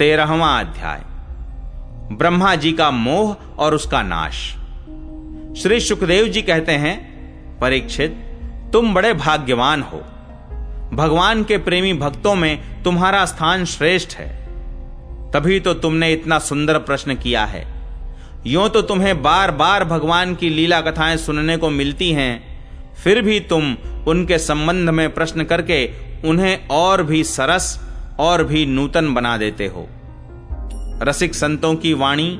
तेरहवा अध्याय। ब्रह्मा जी का मोह और उसका नाश। श्री सुखदेव जी कहते हैं, परीक्षित, तुम बड़े भाग्यवान हो। भगवान के प्रेमी भक्तों में तुम्हारा स्थान श्रेष्ठ है। तभी तो तुमने इतना सुंदर प्रश्न किया है। यूँ तो तुम्हें बार बार भगवान की लीला कथाएँ सुनने को मिलती हैं, फिर भी तुम उनके संबंध में प्रश्न करके उन्हें और भी सरस और भी नूतन बना देते हो। रसिक संतों की वाणी,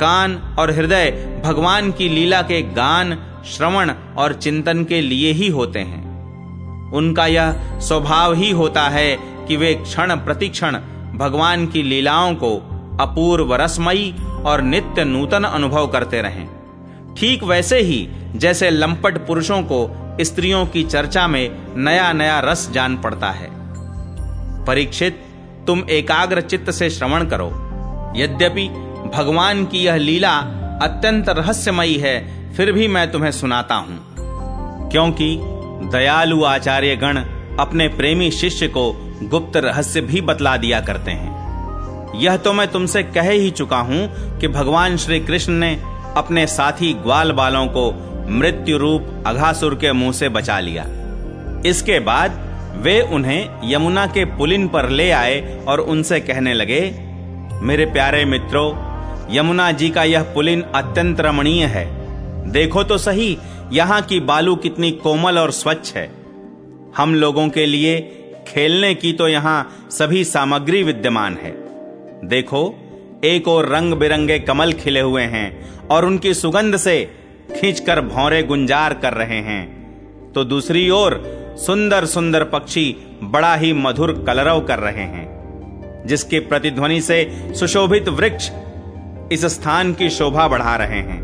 कान और हृदय भगवान की लीला के गान, श्रवण और चिंतन के लिए ही होते हैं। उनका यह स्वभाव ही होता है कि वे क्षण प्रतिक्षण भगवान की लीलाओं को अपूर्व रसमयी और नित्य नूतन अनुभव करते रहें। ठीक वैसे ही जैसे लंपट पुरुषों को स्त्रियों की चर्चा में नया नया रस जान पड़ता है। परीक्षित, तुम एकाग्र चित्त से श्रवण करो। यद्यपि भगवान की यह लीला अत्यंत रहस्यमयी है, फिर भी मैं तुम्हें सुनाता हूँ। क्योंकि दयालु आचार्य गण अपने प्रेमी शिष्य को गुप्त रहस्य भी बतला दिया करते हैं। यह तो मैं तुमसे कह ही चुका हूँ कि भगवान श्री कृष्ण ने अपने साथी ग्वाल बालों को मृत्यु रूप अघासुर के मुँह से बचा लिया। इसके बाद वे उन्हें यमुना के पुलिन पर ले आए और उनसे कहने लगे, मेरे प्यारे मित्रों, यमुना जी का यह पुलिन अत्यंत रमणीय है। देखो तो सही, यहाँ की बालू कितनी कोमल और स्वच्छ है। हम लोगों के लिए खेलने की तो यहाँ सभी सामग्री विद्यमान है। देखो, एक और रंग बिरंगे कमल खिले हुए हैं और उनकी सुगंध से खींचकर भौरे गुंजार कर रहे हैं। तो दूसरी ओर सुंदर सुंदर पक्षी बड़ा ही मधुर कलरव कर रहे हैं, जिसके प्रतिध्वनि से सुशोभित वृक्ष इस स्थान की शोभा बढ़ा रहे हैं।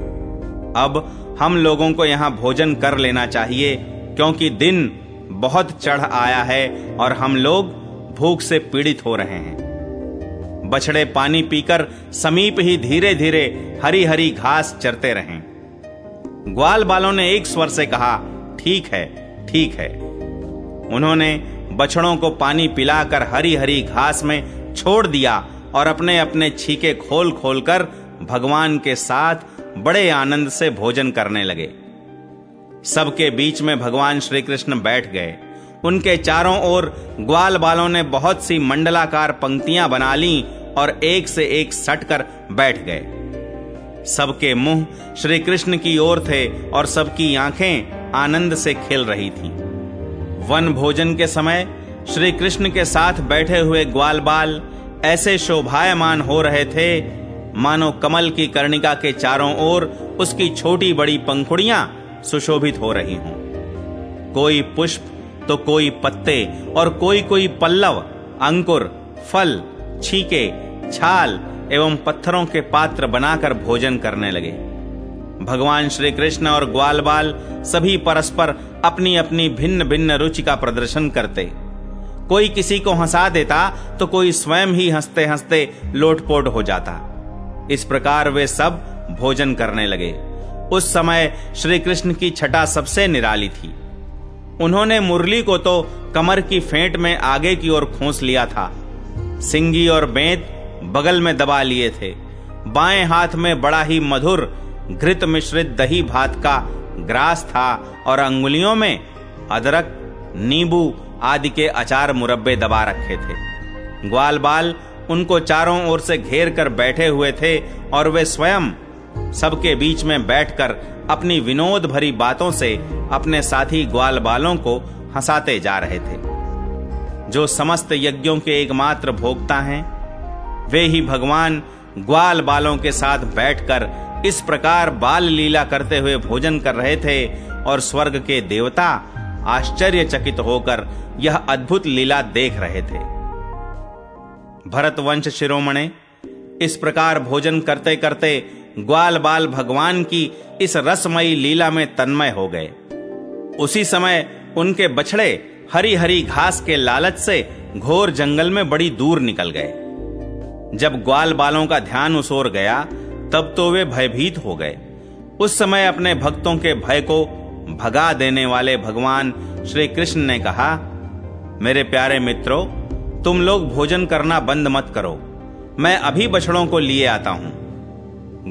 अब हम लोगों को यहाँ भोजन कर लेना चाहिए, क्योंकि दिन बहुत चढ़ आया है और हम लोग भूख से पीड़ित हो रहे हैं। बछड़े पानी पीकर समीप ही धीरे धीरे हरी हरी घास चरते रहे। ग्वाल बालों ने एक स्वर से कहा ठीक है ठीक है। उन्होंने बछड़ों को पानी पिलाकर हरी हरी घास में छोड़ दिया और अपने अपने छीके खोल खोल कर भगवान के साथ बड़े आनंद से भोजन करने लगे। सबके बीच में भगवान श्री कृष्ण बैठ गए। उनके चारों ओर ग्वाल बालों ने बहुत सी मंडलाकार पंक्तियाँ बना ली और एक से एक सट कर बैठ गए। सबके मुँह श्री कृष्ण की ओर थे और सबकी आँखें आनंद से खेल रही थीं। वन भोजन के समय श्री कृष्ण के साथ बैठे हुए ग्वाल बाल ऐसे शोभायमान हो रहे थे। मानो कमल की कर्णिका के चारों ओर उसकी छोटी बड़ी पंखुड़ियाँ सुशोभित हो रही हों। कोई पुष्प तो कोई पत्ते और कोई कोई पल्लव, अंकुर, फल, छीके, छाल एवं पत्थरों के पात्र बनाकर भोजन करने लगे। भगवान श्री कृष्ण और ग्वाल बाल सभी परस्पर अपनी अपनी भिन्न भिन्न रुचि का प्रदर्शन करते। कोई किसी को हंसा देता तो कोई स्वयं ही हँसते हँसते लोटपोट हो जाता। इस प्रकार वे सब भोजन करने लगे। उस समय श्री कृष्ण की छटा सबसे निराली थी। उन्होंने मुरली को तो कमर की फेंट में आगे की ओर खोस लिया था। सिंगी और बेंत बगल में दबा लिए थे। बाएँ हाथ में बड़ा ही मधुर घृत मिश्रित दही भात का ग्रास था और अंगुलियों में अदरक, नींबू आदि के अचार मुरब्बे दबा रखे थे। ग्वाल बाल उनको चारों ओर से घेर कर बैठे हुए थे और वे स्वयं सबके बीच में बैठकर अपनी विनोद भरी बातों से अपने साथी ग्वाल बालों को हंसाते जा रहे थे। जो समस्त यज्ञों के एकमात्र भोगता हैं, वे ही भगवान ग्वाल बालों के साथ बैठकर इस प्रकार बाल लीला करते हुए भोजन कर रहे थे और स्वर्ग के देवता आश्चर्यचकित होकर यह अद्भुत लीला देख रहे थे। भरतवंश शिरोमणे, इस प्रकार भोजन करते करते ग्वाल बाल भगवान की इस रसमयी लीला में तन्मय हो गए। उसी समय उनके बछड़े हरी हरी घास के लालच से घोर जंगल में बड़ी दूर निकल गए। जब ग्वाल बालों का ध्यान उस ओर गया तब तो वे भयभीत हो गए। उस समय अपने भक्तों के भय को भगा देने वाले भगवान श्री कृष्ण ने कहा, मेरे प्यारे मित्रों, तुम लोग भोजन करना बंद मत करो। मैं अभी बछड़ों को लिए आता हूँ।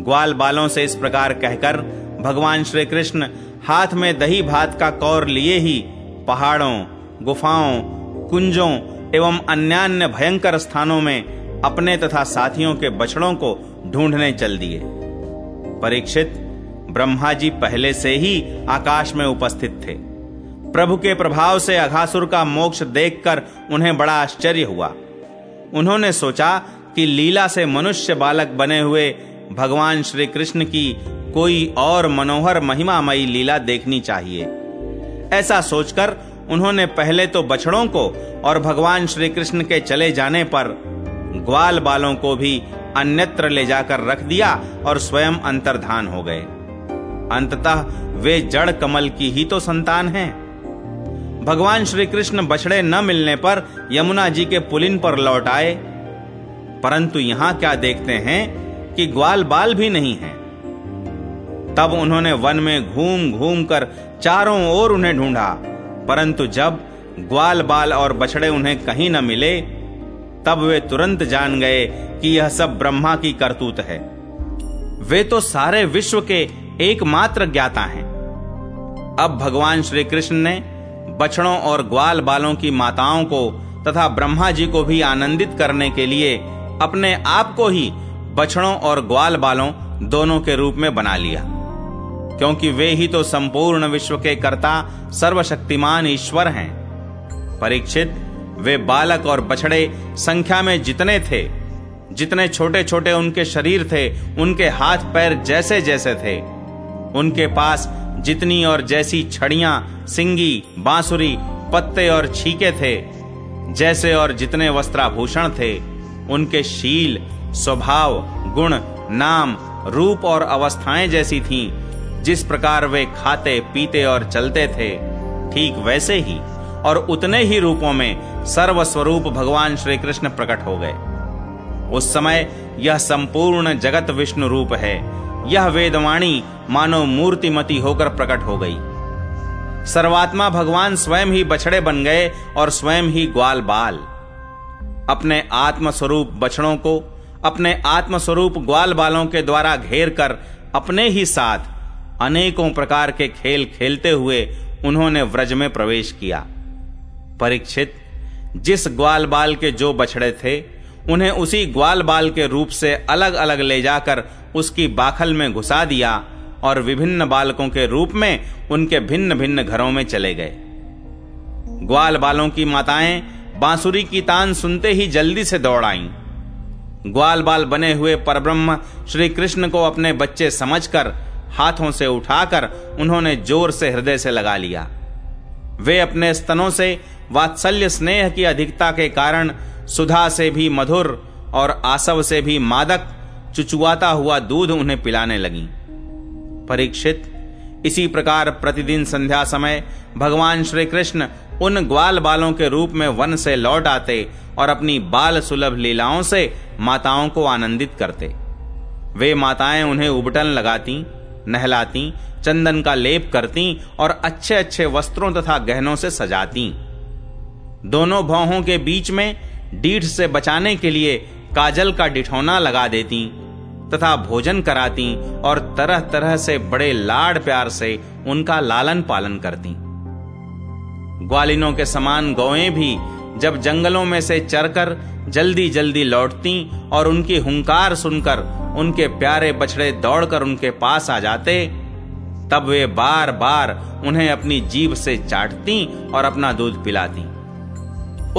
ग्वाल बालों से इस प्रकार कहकर भगवान श्री कृष्ण हाथ में दही भात का कौर लिए ही पहाड़ों, गुफाओं, कुंजों एवं अन्यान्य भयंकर स्थानों में अपने तथा साथियों के बछड़ों को ढूँढने चल दिए। परीक्षित ब्रह्मा जी पहले से ही आकाश में उपस्थित थे। प्रभु के प्रभाव से अघासुर का मोक्ष देखकर उन्हें बड़ा आश्चर्य हुआ। उन्होंने सोचा कि लीला से मनुष्य बालक बने हुए भगवान श्री कृष्ण की कोई और मनोहर महिमामयी लीला देखनी चाहिए। ऐसा सोचकर उन्होंने पहले तो बछड़ों को और भगवान श्री कृष्ण के चले जाने पर ग्वाल बालों को भी अन्यत्र ले जाकर रख दिया और स्वयं अंतर्धान हो गए। अंततः वे जड़ कमल की ही तो संतान हैं। भगवान श्री कृष्ण बछड़े न मिलने पर यमुना जी के पुलिन पर लौट आए। परंतु यहाँ क्या देखते हैं कि ग्वाल बाल भी नहीं है। तब उन्होंने वन में घूम घूम कर चारों ओर उन्हें ढूंढा। परंतु जब ग्वाल बाल और बछड़े उन्हें कहीं न मिले तब वे तुरंत जान गए कि यह सब ब्रह्मा की करतूत है। वे तो सारे विश्व के एकमात्र ज्ञाता हैं। अब भगवान श्री कृष्ण ने बछड़ों और ग्वाल बालों की माताओं को तथा ब्रह्मा जी को भी आनंदित करने के लिए अपने आप को ही बछड़ों और ग्वाल बालों दोनों के रूप में बना लिया। क्योंकि वे ही तो संपूर्ण विश्व के कर्ता, सर्वशक्तिमान ईश्वर हैं। परीक्षित वे बालक और बछड़े संख्या में जितने थे, जितने छोटे छोटे उनके शरीर थे, उनके हाथ पैर जैसे जैसे थे। उनके पास जितनी और जैसी छड़ियाँ, सिंगी, बांसुरी, पत्ते और छीके थे, जैसे और जितने वस्त्राभूषण थे, उनके शील, स्वभाव, गुण, नाम, रूप और अवस्थाएँ जैसी थीं, जिस प्रकार वे खाते, पीते और चलते थे, ठीक वैसे ही। और उतने ही रूपों में सर्वस्वरूप भगवान श्री कृष्ण प्रकट हो गए। उस समय यह संपूर्ण जगत विष्णु रूप है। यह वेदवाणी मानो मूर्तिमती होकर प्रकट हो गई। सर्वात्मा भगवान स्वयं ही बछड़े बन गए और स्वयं ही ग्वाल बाल। अपने आत्म स्वरूप बछड़ों को, अपने आत्म स्वरूप ग्वाल बालों के द्वारा घेर कर, अपने ही साथ अनेकों प्रकार के खेल खेलते हुए उन्होंने व्रज में प्रवेश किया। परीक्षित। जिस ग्वाल बाल के जो बछड़े थे, उन्हें उसी ग्वाल बाल के रूप से अलग अलग ले जाकर उसकी बाखल में घुसा दिया और विभिन्न बालकों के रूप में उनके भिन्न भिन्न घरों में चले गए। ग्वाल बालों की माताएँ बांसुरी की तान सुनते ही जल्दी से दौड़ आईं। ग्वाल बाल बने हुए परब्रह्म श्री कृष्ण को अपने बच्चे समझकर हाथों से उठाकर उन्होंने ज़ोर से हृदय से लगा लिया। वे अपने स्तनों से वात्सल्य स्नेह की अधिकता के कारण सुधा से भी मधुर और आसव से भी मादक चुचुआता हुआ दूध उन्हें पिलाने लगी। परीक्षित, इसी प्रकार प्रतिदिन संध्या समय भगवान श्री कृष्ण उन ग्वाल बालों के रूप में वन से लौट आते और अपनी बाल सुलभ लीलाओं से माताओं को आनंदित करते। वे माताएँ उन्हें उबटन लगाती नहलाती, चंदन का लेप करती और अच्छे अच्छे वस्त्रों तथा गहनों से सजाती। दोनों भौहों के बीच में डीठ से बचाने के लिए काजल का डिठौना लगा देती तथा भोजन कराती और तरह तरह से बड़े लाड प्यार से उनका लालन पालन करती। ग्वालिनों के समान गौएँ भी जब जंगलों में से चरकर जल्दी जल्दी लौटती और उनकी हुंकार सुनकर उनके प्यारे बछड़े दौड़कर उनके पास आ जाते, तब वे बार बार उन्हें अपनी जीभ से चाटती और अपना दूध पिलाती।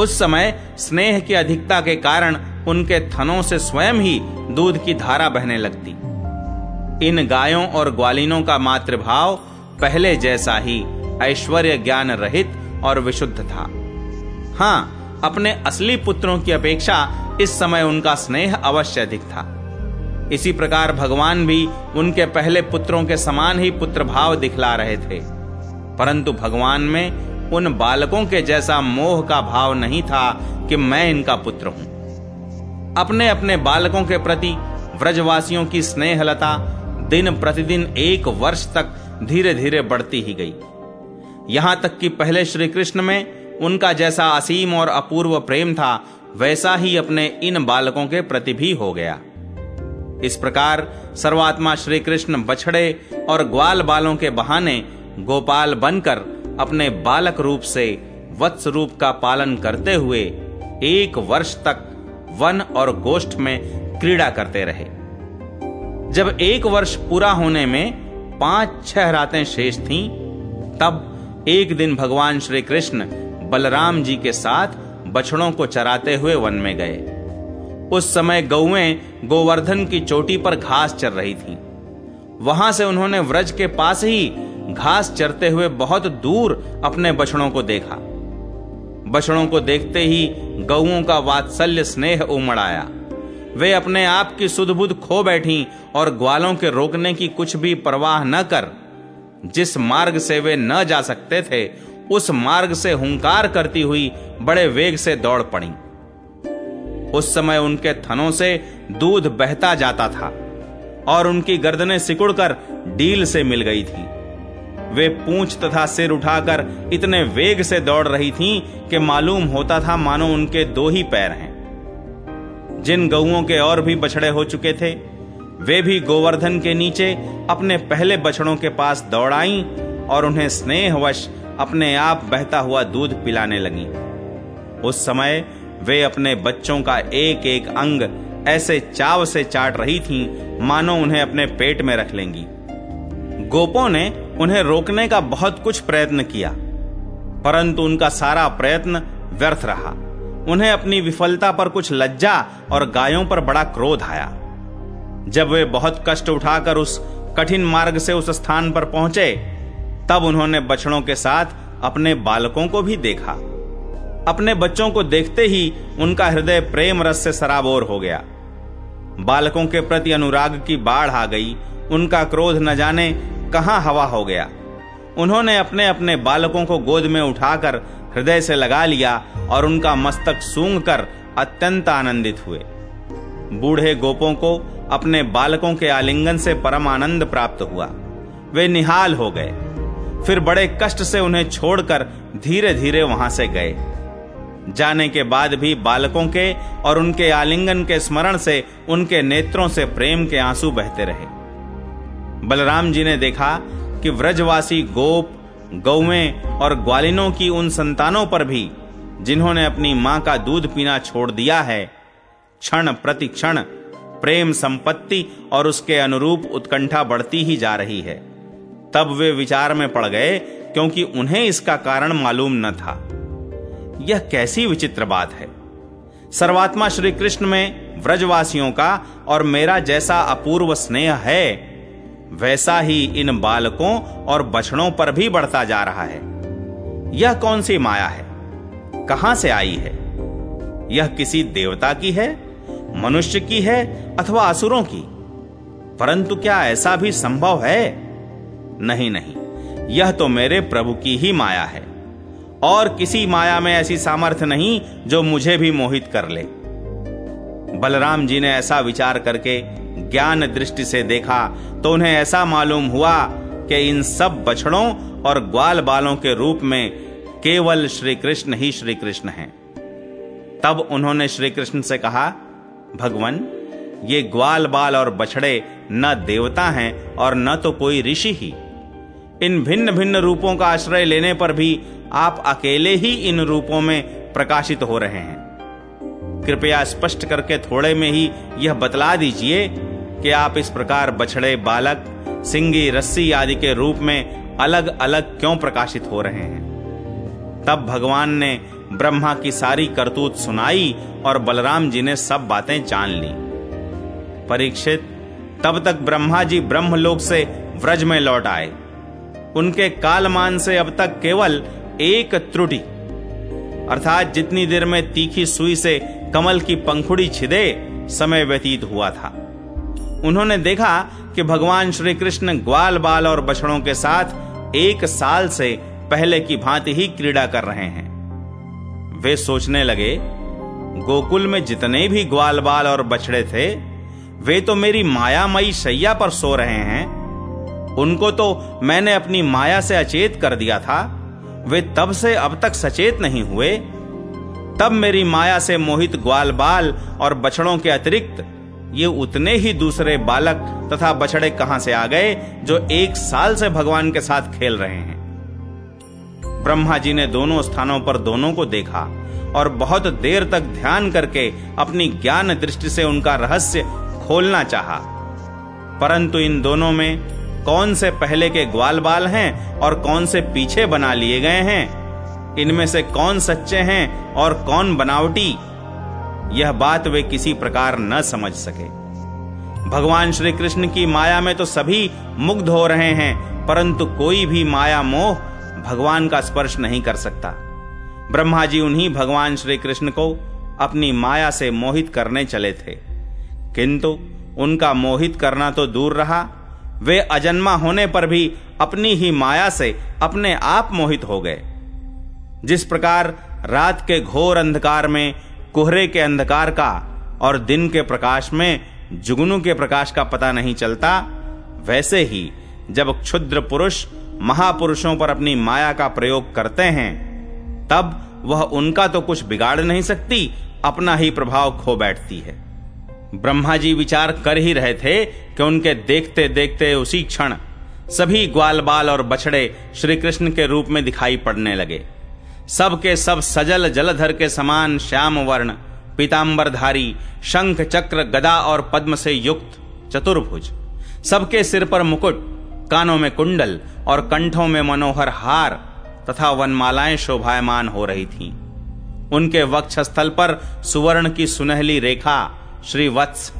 उस समय स्नेह की अधिकता के कारण उनके थनों से स्वयं ही दूध की धारा बहने लगती। इन गायों और ग्वालिनों का मातृभाव पहले जैसा ही ऐश्वर्य ज्ञान रहित और विशुद्ध था। हाँ अपने असली पुत्रों की अपेक्षा इस समय उनका स्नेह अवश्य अधिक था। इसी प्रकार भगवान भी उनके पहले पुत्रों के समान ही पुत्र भाव दिखला रहे थे। परंतु भगवान में उन बालकों के जैसा मोह का भाव नहीं था कि मैं इनका पुत्र हूँ। अपने अपने बालकों के प्रति व्रजवासियों की स्नेहलता दिन प्रतिदिन एक वर्ष तक धीरे धीरे बढ़ती ही गई। यहाँ तक कि पहले श्री कृष्ण में उनका जैसा असीम और अपूर्व प्रेम था वैसा ही अपने इन बालकों के प्रति भी हो गया। इस प्रकार सर्वात्मा श्री कृष्ण बछड़े और ग्वाल बालों के बहाने गोपाल बनकर अपने बालक रूप से वत्स रूप का पालन करते हुए एक वर्ष तक वन और गोष्ठ में क्रीड़ा करते रहे। जब एक वर्ष पूरा होने में पाँच छह रातें शेष थीं, तब एक दिन भगवान श्री कृष्ण बलराम जी के साथ बछड़ों को चराते हुए वन में गए। उस समय गौएँ गोवर्धन की चोटी पर घास चर रही थीं। वहाँ से उन्होंने व्रज के पास ही घास चरते हुए बहुत दूर अपने बछड़ों को देखा। बछड़ों को देखते ही गौओं का वात्सल्य स्नेह उमड़ आया। वे अपने आप की सुध खो बैठी और ग्वालों के रोकने की कुछ भी परवाह न कर, जिस मार्ग से वे न जा सकते थे उस मार्ग से हुंकार करती हुई बड़े वेग से दौड़ पड़ी। उस समय उनके थनों से दूध बहता जाता था और उनकी गर्दनें सिकुड़कर डील से मिल गई थी। वे पूंछ तथा सिर उठाकर इतने वेग से दौड़ रही थीं कि मालूम होता था मानो उनके दो ही पैर हैं। जिन गऊओं के और भी बछड़े हो चुके थे, वे भी गोवर्धन के नीचे अपने पहले बछड़ों के पास दौड़ाई और उन्हें स्नेहवश अपने आप बहता हुआ दूध पिलाने लगी। उस समय वे अपने बच्चों का एक एक अंग ऐसे चाव से चाट रही थीं, मानो उन्हें अपने पेट में रख लेंगी। गोपों ने उन्हें रोकने का बहुत कुछ प्रयत्न किया, परंतु उनका सारा प्रयत्न व्यर्थ रहा। उन्हें अपनी विफलता पर कुछ लज्जा और गायों पर बड़ा क्रोध आया। जब वे बहुत कष्ट उठाकर उस कठिन मार्ग से उस स्थान पर पहुँचे तब उन्होंने बछड़ों के साथ अपने बालकों को भी देखा। अपने बच्चों को देखते ही उनका हृदय प्रेम रस से सराबोर हो गया। बालकों के प्रति अनुराग की बाढ़ आ गई। उनका क्रोध न जाने कहाँ हवा हो गया। उन्होंने अपने अपने बालकों को गोद में उठाकर हृदय से लगा लिया और उनका मस्तक सूंघ कर अत्यंत आनंदित हुए। बूढ़े गोपों को अपने बालकों के आलिंगन से परम आनंद प्राप्त हुआ। वे निहाल हो गए। फिर बड़े कष्ट से उन्हें छोड़कर धीरे धीरे वहाँ से गए। जाने के बाद भी बालकों के और उनके आलिंगन के स्मरण से, उनके नेत्रों से प्रेम के आँसू बहते रहे। बलराम जी ने देखा कि व्रजवासी गोप, गौवें और ग्वालिनों की उन संतानों पर भी, जिन्होंने अपनी माँ का दूध पीना छोड़ दिया है, क्षण प्रति क्षण प्रेम संपत्ति और उसके अनुरूप उत्कंठा बढ़ती ही जा रही है। तब वे विचार में पड़ गए, क्योंकि उन्हें इसका कारण मालूम न था। यह कैसी विचित्र बात है। सर्वात्मा श्री कृष्ण में व्रजवासियों का और मेरा जैसा अपूर्व स्नेह है, वैसा ही इन बालकों और बछड़ों पर भी बढ़ता जा रहा है। यह कौन सी माया है? कहाँ से आई है? यह किसी देवता की है, मनुष्य की है अथवा असुरों की? परंतु क्या ऐसा भी संभव है? नहीं नहीं। यह तो मेरे प्रभु की ही माया है। और किसी माया में ऐसी सामर्थ्य नहीं जो मुझे भी मोहित कर ले। बलराम जी ने ऐसा विचार करके ज्ञान दृष्टि से देखा तो उन्हें ऐसा मालूम हुआ कि इन सब बछड़ों और ग्वाल बालों के रूप में केवल श्री कृष्ण ही श्री कृष्ण हैं। तब उन्होंने श्री कृष्ण से कहा, भगवान, ये ग्वाल बाल और बछड़े न देवता हैं और न तो कोई ऋषि ही। इन भिन्न भिन्न रूपों का आश्रय लेने पर भी आप अकेले ही इन रूपों में प्रकाशित हो रहे हैं। कृपया स्पष्ट करके थोड़े में ही यह बतला दीजिए कि आप इस प्रकार बछड़े, बालक, सिंगी, रस्सी आदि के रूप में अलग अलग क्यों प्रकाशित हो रहे हैं? तब भगवान ने ब्रह्मा की सारी करतूत सुनाई और बलराम जी ने सब बातें जान ली। परीक्षित, तब तक ब्रह्मा जी ब्रह्मलोक से व्रज में लौट आए। उनके कालमान से अब तक केवल एक त्रुटि। अर्थात जितनी देर में तीखी सुई से कमल की पंखुड़ी छिदे, समय व्यतीत हुआ था। उन्होंने देखा कि भगवान श्री कृष्ण ग्वाल बाल और बछड़ों के साथ एक साल से पहले की भांति ही क्रीड़ा कर रहे हैं। वे सोचने लगे, गोकुल में जितने भी ग्वाल बाल और बछड़े थे, वे तो मेरी मायामयी शैया पर सो रहे हैं। उनको तो मैंने अपनी माया से अचेत कर दिया था। वे तब से अब तक सचेत नहीं हुए। तब मेरी माया से मोहित ग्वाल बाल और बछड़ों के अतिरिक्त ये उतने ही दूसरे बालक तथा बछड़े कहाँ से आ गए जो एक साल से भगवान के साथ खेल रहे हैं। ब्रह्मा जी ने दोनों स्थानों पर दोनों को देखा और बहुत देर तक ध्यान करके अपनी ज्ञान दृष्टि से उनका रहस्य खोलना चाहा। परंतु इन दोनों में कौन से पहले के ग्वाल बाल हैं और कौन से पीछे बना लिए गए हैं? इनमें से कौन सच्चे हैं और कौन बनावटी? यह बात वे किसी प्रकार न समझ सके। भगवान श्री कृष्ण की माया में तो सभी मुग्ध हो रहे हैं, परंतु कोई भी माया मोह भगवान का स्पर्श नहीं कर सकता। ब्रह्मा जी उन्हीं भगवान श्री कृष्ण को अपनी माया से मोहित करने चले थे। किंतु उनका मोहित करना तो दूर रहा वे अजन्मा होने पर भी अपनी ही माया से अपने आप मोहित हो गए। जिस प्रकार रात के घोर अंधकार में, कोहरे के अंधकार का और दिन के प्रकाश में, जुगनू के प्रकाश का पता नहीं चलता, वैसे ही जब क्षुद्र पुरुष महापुरुषों पर अपनी माया का प्रयोग करते हैं, तब वह उनका तो कुछ बिगाड़ नहीं सकती, अपना ही प्रभाव खो बैठती है। ब्रह्मा जी विचार कर ही रहे थे कि उनके देखते देखते उसी क्षण सभी ग्वाल बाल और बछड़े श्री कृष्ण के रूप में दिखाई पड़ने लगे सबके सब सजल जलधर के समान श्याम वर्ण पीताम्बरधारी शंख चक्र गदा और पद्म से युक्त चतुर्भुज सबके सिर पर मुकुट, कानों में कुंडल और कंठों में मनोहर हार तथा वनमालाएँ शोभायमान हो रही थीं। उनके वक्षस्थल पर सुवर्ण की सुनहली रेखा श्री वत्स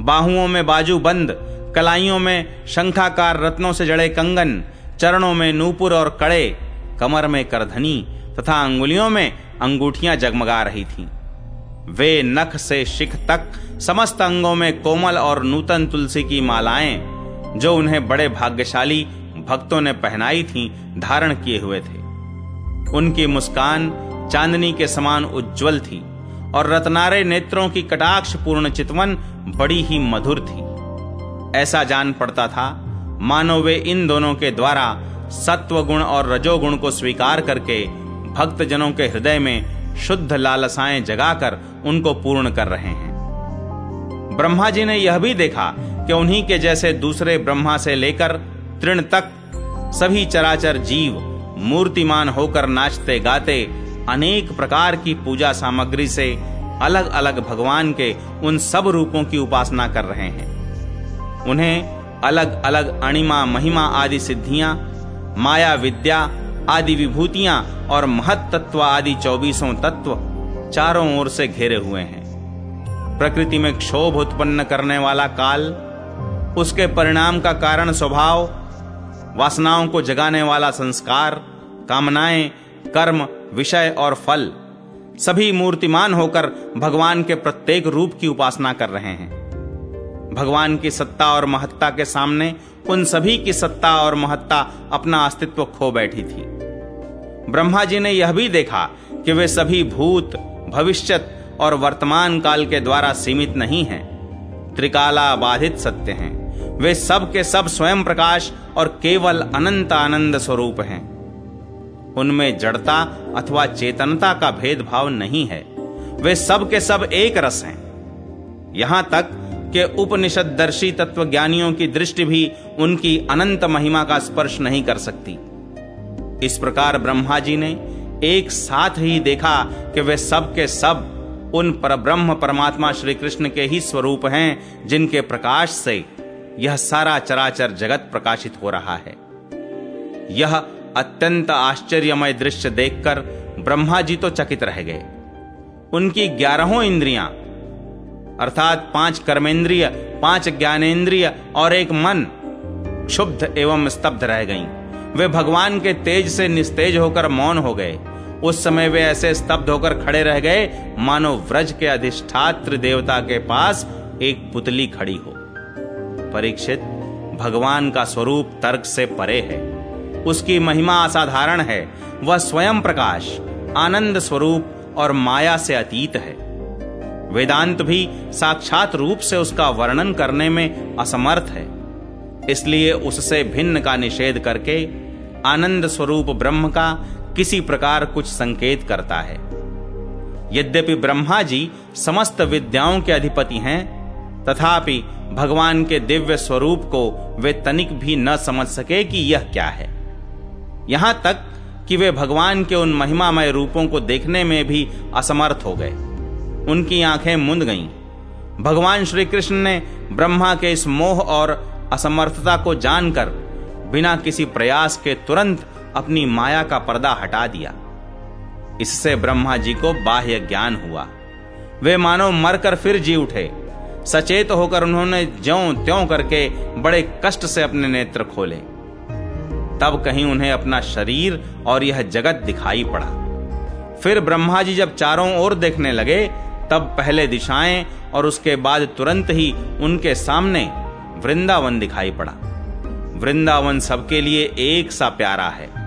बाहुओं में बाजू बंद, कलाइयों में शंखाकार रत्नों से जड़े कंगन, चरणों में नूपुर और कड़े, कमर में करधनी, तथा अंगुलियों में अंगूठियाँ जगमगा रही थीं। वे नख से शिख तक समस्त अंगों में कोमल और नूतन तुलसी की मालाएँ, जो उन्हें बड़े भाग्यशाली भक्तों ने पहनाई थीं, धारण किए हुए थे। उनकी मुस्कान चांदनी के समान उज्जवल थी। और रत्नारे नेत्रों की कटाक्ष पूर्ण चितवन बड़ी ही मधुर थी। ऐसा जान पड़ता था, मानो वे इन दोनों के द्वारा सत्व गुण और रजोगुण को स्वीकार करके भक्त जनों के हृदय में शुद्ध लालसाएँ जगाकर उनको पूर्ण कर रहे हैं। ब्रह्मा जी ने यह भी देखा कि उन्हीं के जैसे दूसरे ब्रह्मा से लेकर तृण तक सभी चराचर जीव मूर्तिमान होकर नाचते गाते अनेक प्रकार की पूजा सामग्री से अलग अलग भगवान के उन सब रूपों की उपासना कर रहे हैं। उन्हें अलग अलग अणिमा, महिमा आदि सिद्धियाँ, माया विद्या आदि विभूतियाँ और महत तत्व आदि चौबीसों तत्व चारों ओर से घेरे हुए हैं। प्रकृति में क्षोभ उत्पन्न करने वाला काल, उसके परिणाम का कारण स्वभाव, वासनाओं को जगाने वाला संस्कार, कामनाएँ, कर्म विषय और फल, सभी मूर्तिमान होकर भगवान के प्रत्येक रूप की उपासना कर रहे हैं। भगवान की सत्ता और महत्ता के सामने उन सभी की सत्ता और महत्ता अपना अस्तित्व खो बैठी थी। ब्रह्मा जी ने यह भी देखा कि वे सभी भूत, भविष्यत और वर्तमान काल के द्वारा सीमित नहीं हैं। त्रिकाला बाधित सत्य हैं। वे सब के सब स्वयं प्रकाश और केवल अनंत आनंद स्वरूप हैं। उनमें जड़ता अथवा चेतनता का भेदभाव नहीं है। वे सब के सब एक रस हैं। यहाँ तक कि उपनिषद दर्शी तत्व ज्ञानियों की दृष्टि भी उनकी अनंत महिमा का स्पर्श नहीं कर सकती। इस प्रकार ब्रह्मा जी ने एक साथ ही देखा कि वे सब के सब उन परब्रह्म परमात्मा श्री कृष्ण के ही स्वरूप हैं, जिनके प्रकाश से यह सारा चराचर जगत प्रकाशित हो रहा है। यह अत्यंत आश्चर्यमय दृश्य देखकर ब्रह्मा जी तो चकित रह गए। उनकी ग्यारहों इंद्रियाँ, अर्थात पाँच कर्मेंद्रिय, पाँच ज्ञानेन्द्रिय और एक मन क्षुब्ध एवं स्तब्ध रह गईं। वे भगवान के तेज से निस्तेज होकर मौन हो गए। उस समय वे ऐसे स्तब्ध होकर खड़े रह गए, मानो व्रज के अधिष्ठात्र देवता के पास एक पुतली खड़ी हो। परीक्षित, भगवान का स्वरूप तर्क से परे है। उसकी महिमा असाधारण है। वह स्वयं प्रकाश, आनंद स्वरूप और माया से अतीत है। वेदांत भी साक्षात रूप से उसका वर्णन करने में असमर्थ है। इसलिए उससे भिन्न का निषेध करके आनंद स्वरूप ब्रह्म का किसी प्रकार कुछ संकेत करता है। यद्यपि ब्रह्मा जी समस्त विद्याओं के अधिपति हैं, तथापि भगवान के दिव्य स्वरूप को वे तनिक भी न समझ सके कि यह क्या है। यहाँ तक कि वे भगवान के उन महिमामय रूपों को देखने में भी असमर्थ हो गए। उनकी आँखें मुंद गईं। भगवान श्री कृष्ण ने ब्रह्मा के इस मोह और असमर्थता को जानकर बिना किसी प्रयास के तुरंत अपनी माया का पर्दा हटा दिया। इससे ब्रह्मा जी को बाह्य ज्ञान हुआ। वे मानो मरकर फिर जी उठे। सचेत होकर उन्होंने ज्यो त्यों करके बड़े कष्ट से अपने नेत्र खोले। तब कहीं उन्हें अपना शरीर और यह जगत दिखाई पड़ा। फिर ब्रह्मा जी जब चारों ओर देखने लगे, तब पहले दिशाएँ और उसके बाद तुरंत ही उनके सामने वृंदावन दिखाई पड़ा। वृंदावन सबके लिए एक सा प्यारा है।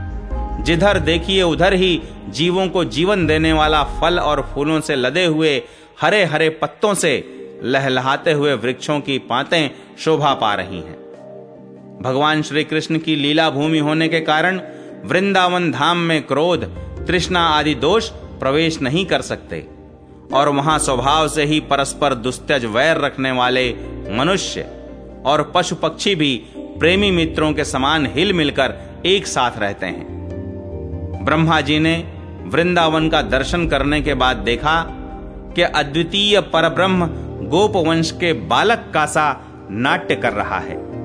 जिधर देखिए, उधर ही जीवों को जीवन देने वाला फल और फूलों से लदे हुए हरे हरे पत्तों से लहलहाते हुए वृक्षों की पातें शोभा पा रही हैं। भगवान श्री कृष्ण की लीला भूमि होने के कारण वृंदावन धाम में क्रोध, तृष्णा आदि दोष प्रवेश नहीं कर सकते। और वहाँ स्वभाव से ही परस्पर दुस्तज वैर रखने वाले मनुष्य और पशु पक्षी भी प्रेमी मित्रों के समान हिल मिलकर एक साथ रहते हैं। ब्रह्मा जी ने वृंदावन का दर्शन करने के बाद देखा कि अद्वितीय परब्रह्म गोपवंश के बालक का सा नाट्य कर रहा है।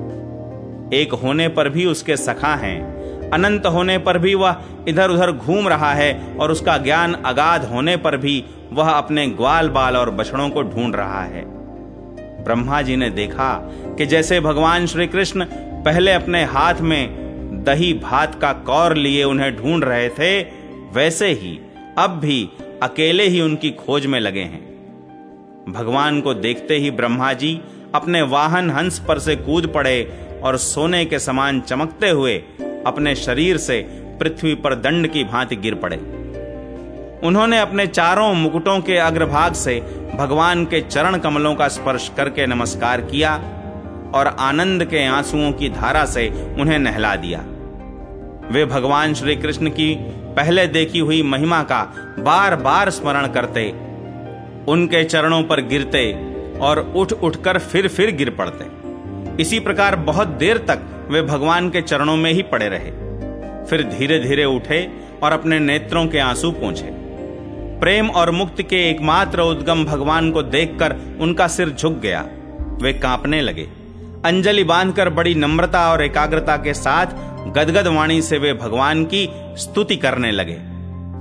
एक होने पर भी उसके सखा हैं। अनंत होने पर भी वह इधर उधर घूम रहा है और उसका ज्ञान अगाध होने पर भी वह अपने ग्वाल बाल और बछड़ों को ढूंढ रहा है। ब्रह्मा जी ने देखा कि जैसे भगवान श्री कृष्ण पहले अपने हाथ में दही भात का कौर लिए उन्हें ढूंढ रहे थे, वैसे ही अब भी अकेले ही उनकी खोज में लगे हैं। भगवान को देखते ही ब्रह्मा जी अपने वाहन हंस पर से कूद पड़े और सोने के समान चमकते हुए अपने शरीर से पृथ्वी पर दंड की भांति गिर पड़े। उन्होंने अपने चारों मुकुटों के अग्रभाग से भगवान के चरण कमलों का स्पर्श करके नमस्कार किया और आनंद के आंसुओं की धारा से उन्हें नहला दिया। वे भगवान श्री कृष्ण की पहले देखी हुई महिमा का बार बार स्मरण करते, उनके चरणों पर गिरते और उठ उठकर फिर फिर गिर पड़ते। इसी प्रकार बहुत देर तक वे भगवान के चरणों में ही पड़े रहे। फिर धीरे धीरे उठे और अपने नेत्रों के आँसू पहुँचे प्रेम और मुक्ति के एकमात्र उद्गम भगवान को देखकर उनका सिर झुक गया। वे कांपने लगे। अंजलि बांधकर बड़ी नम्रता और एकाग्रता के साथ गदगद वाणी से वे भगवान की स्तुति करने लगे।